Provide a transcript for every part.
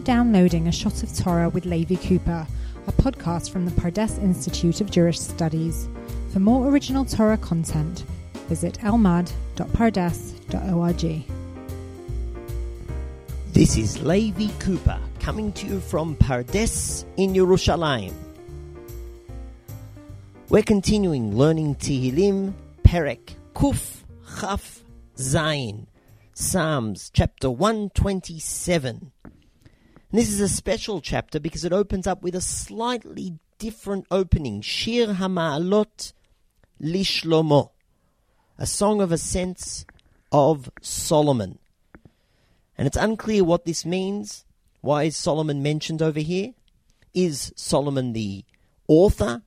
for downloading A Shot of Torah with Levi Cooper, a podcast from the Pardes Institute of Jewish Studies. For more original Torah content, visit elmad.pardes.org. This is Levi Cooper coming to you from Pardes in Yerushalayim. We're continuing learning Tehillim, Perek, Kuf, Chaf, Zayin, Psalms, chapter 127. And this is a special chapter because it opens up with a slightly different opening. Shir HaMa'alot Lishlomo, a song of ascents of Solomon. And it's unclear what this means. Why is Solomon mentioned over here? Is Solomon the author?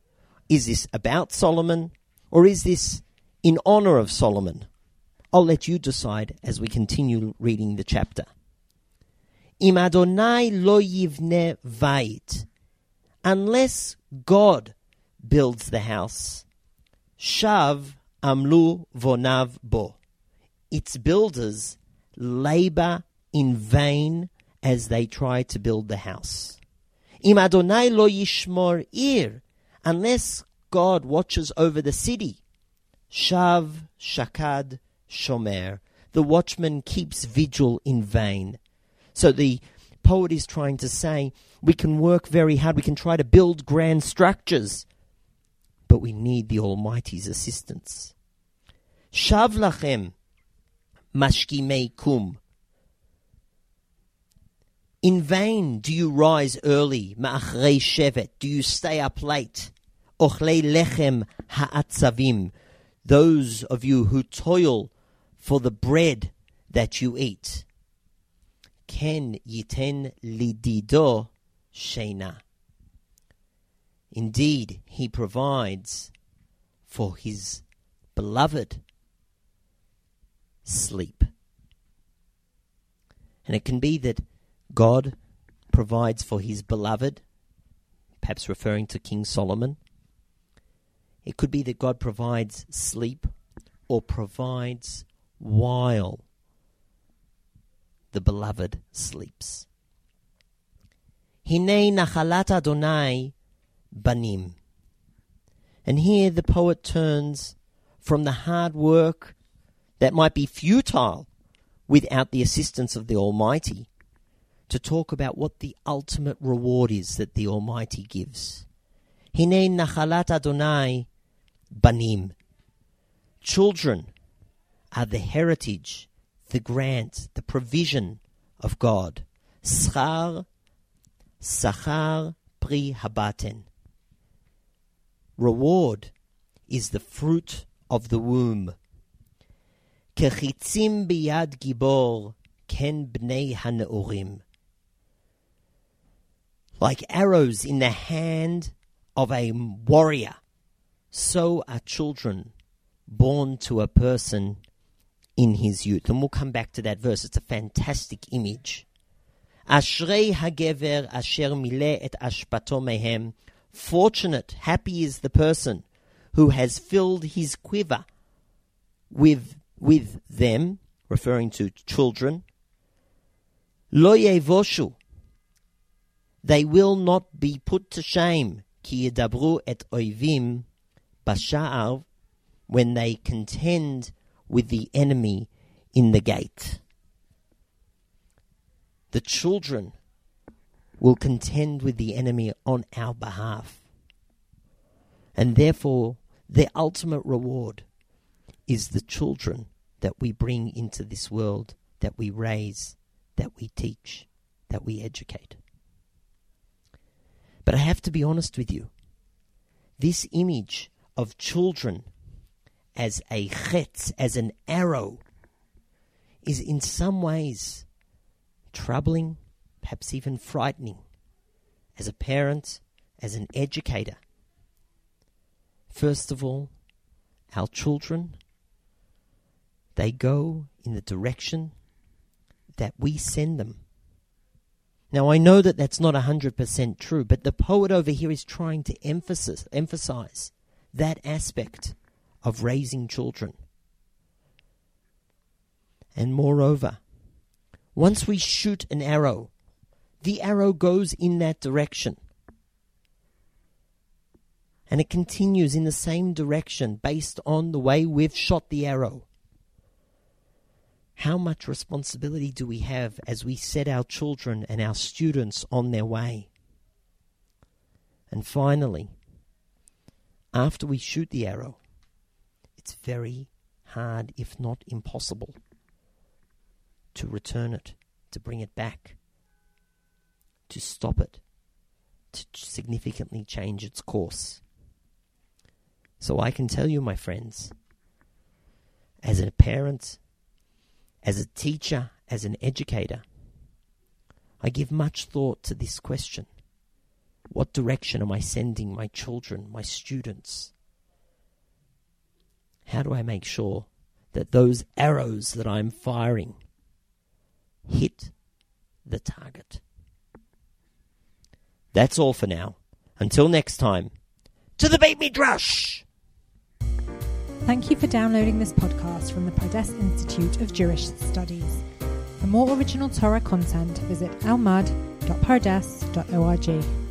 Is this about Solomon? Or is this in honor of Solomon? I'll let you decide as we continue reading the chapter. Im Adonai lo yivne vayit. Unless God builds the house, shav amlu vonav bo. Its builders labor in vain as they try to build the house. Im Adonai lo yishmor ir. Unless God watches over the city, shav shakad shomer. The watchman keeps vigil in vain. So the poet is trying to say we can work very hard, we can try to build grand structures, but we need the Almighty's assistance. Shav lachem mashkimei kum. In vain do you rise early, ma'achrei shevet. Do you stay up late? Ochlei lechem ha'atzavim. Those of you who toil for the bread that you eat. Indeed, he provides for his beloved sleep. And it can be that God provides for his beloved, perhaps referring to King Solomon. It could be that God provides sleep or provides while the beloved sleeps. Hine nachalat Adonai banim. And here the poet turns from the hard work that might be futile without the assistance of the Almighty to talk about what the ultimate reward is that the Almighty gives. Hine nachalat Adonai banim. Children are the heritage, the grant, the provision of God. Schar, sachar, pri habaten. Reward is the fruit of the womb. Kechitzim biyad gibor, ken bnei haneurim. Like arrows in the hand of a warrior, so are children born to a person in his youth. And we'll come back to that verse. It's a fantastic image. Ashrei hagever asher mile et ashpato mehem. Fortunate, happy is the person who has filled his quiver with, with them, referring to children. Lo yevoshu. They will not be put to shame. Ki yedabru et oivim basha'ar when they contend with the enemy in the gate. The children will contend with the enemy on our behalf. And therefore, their ultimate reward is the children that we bring into this world, that we raise, that we teach, that we educate. But I have to be honest with you. This image of children as a chetz, as an arrow, is in some ways troubling, perhaps even frightening, as a parent, as an educator. First of all, our children, they go in the direction that we send them. Now, I know that that's not 100% true, but the poet over here is trying to emphasize that aspect of raising children. And moreover, once we shoot an arrow, the arrow goes in that direction. And it continues in the same direction based on the way we've shot the arrow. How much responsibility do we have as we set our children and our students on their way? And finally, after we shoot the arrow, it's very hard, if not impossible, to return it, to bring it back, to stop it, to significantly change its course. So I can tell you, my friends, as a parent, as a teacher, as an educator, I give much thought to this question What direction am I sending my children, my students? How do I make sure that those arrows that I'm firing hit the target? That's all for now. Until next time, to the Beit Midrash! Thank you for downloading this podcast from the Pardes Institute of Jewish Studies. For more original Torah content, visit elmad.pardes.org.